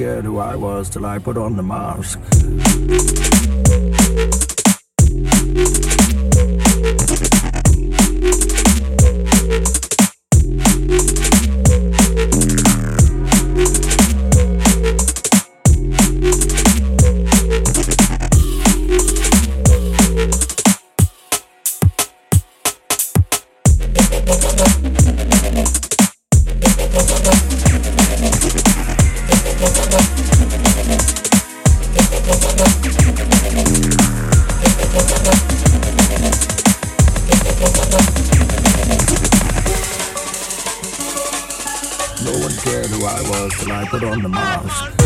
who I was till I put on the mask. No one cared who I was till I put on the mask.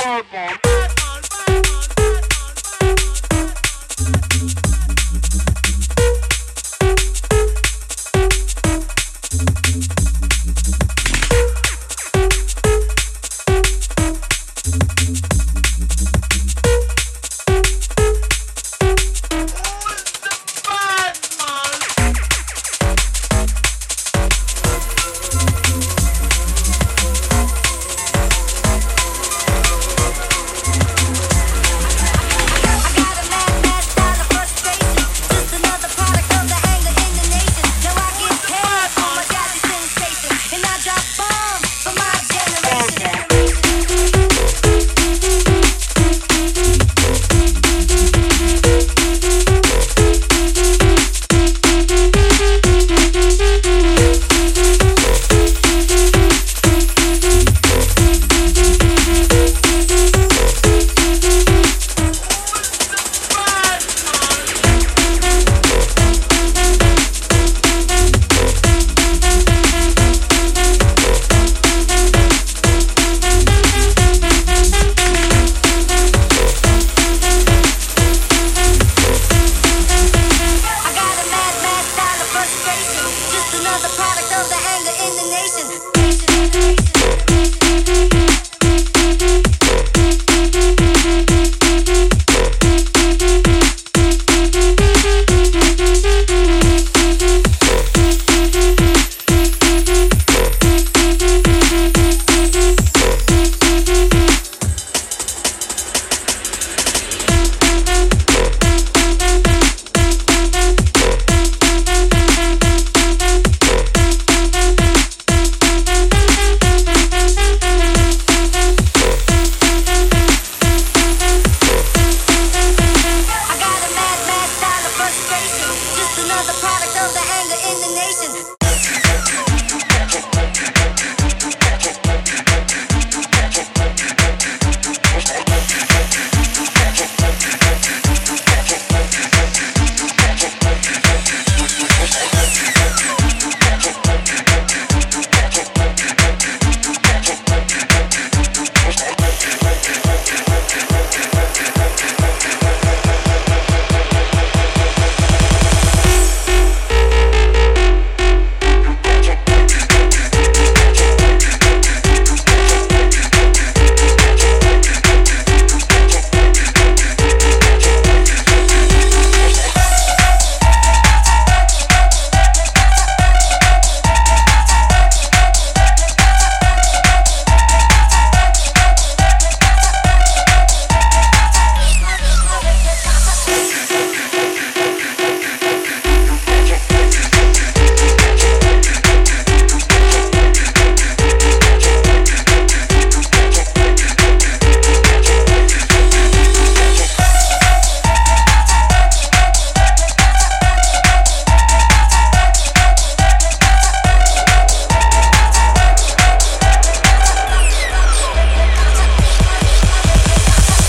I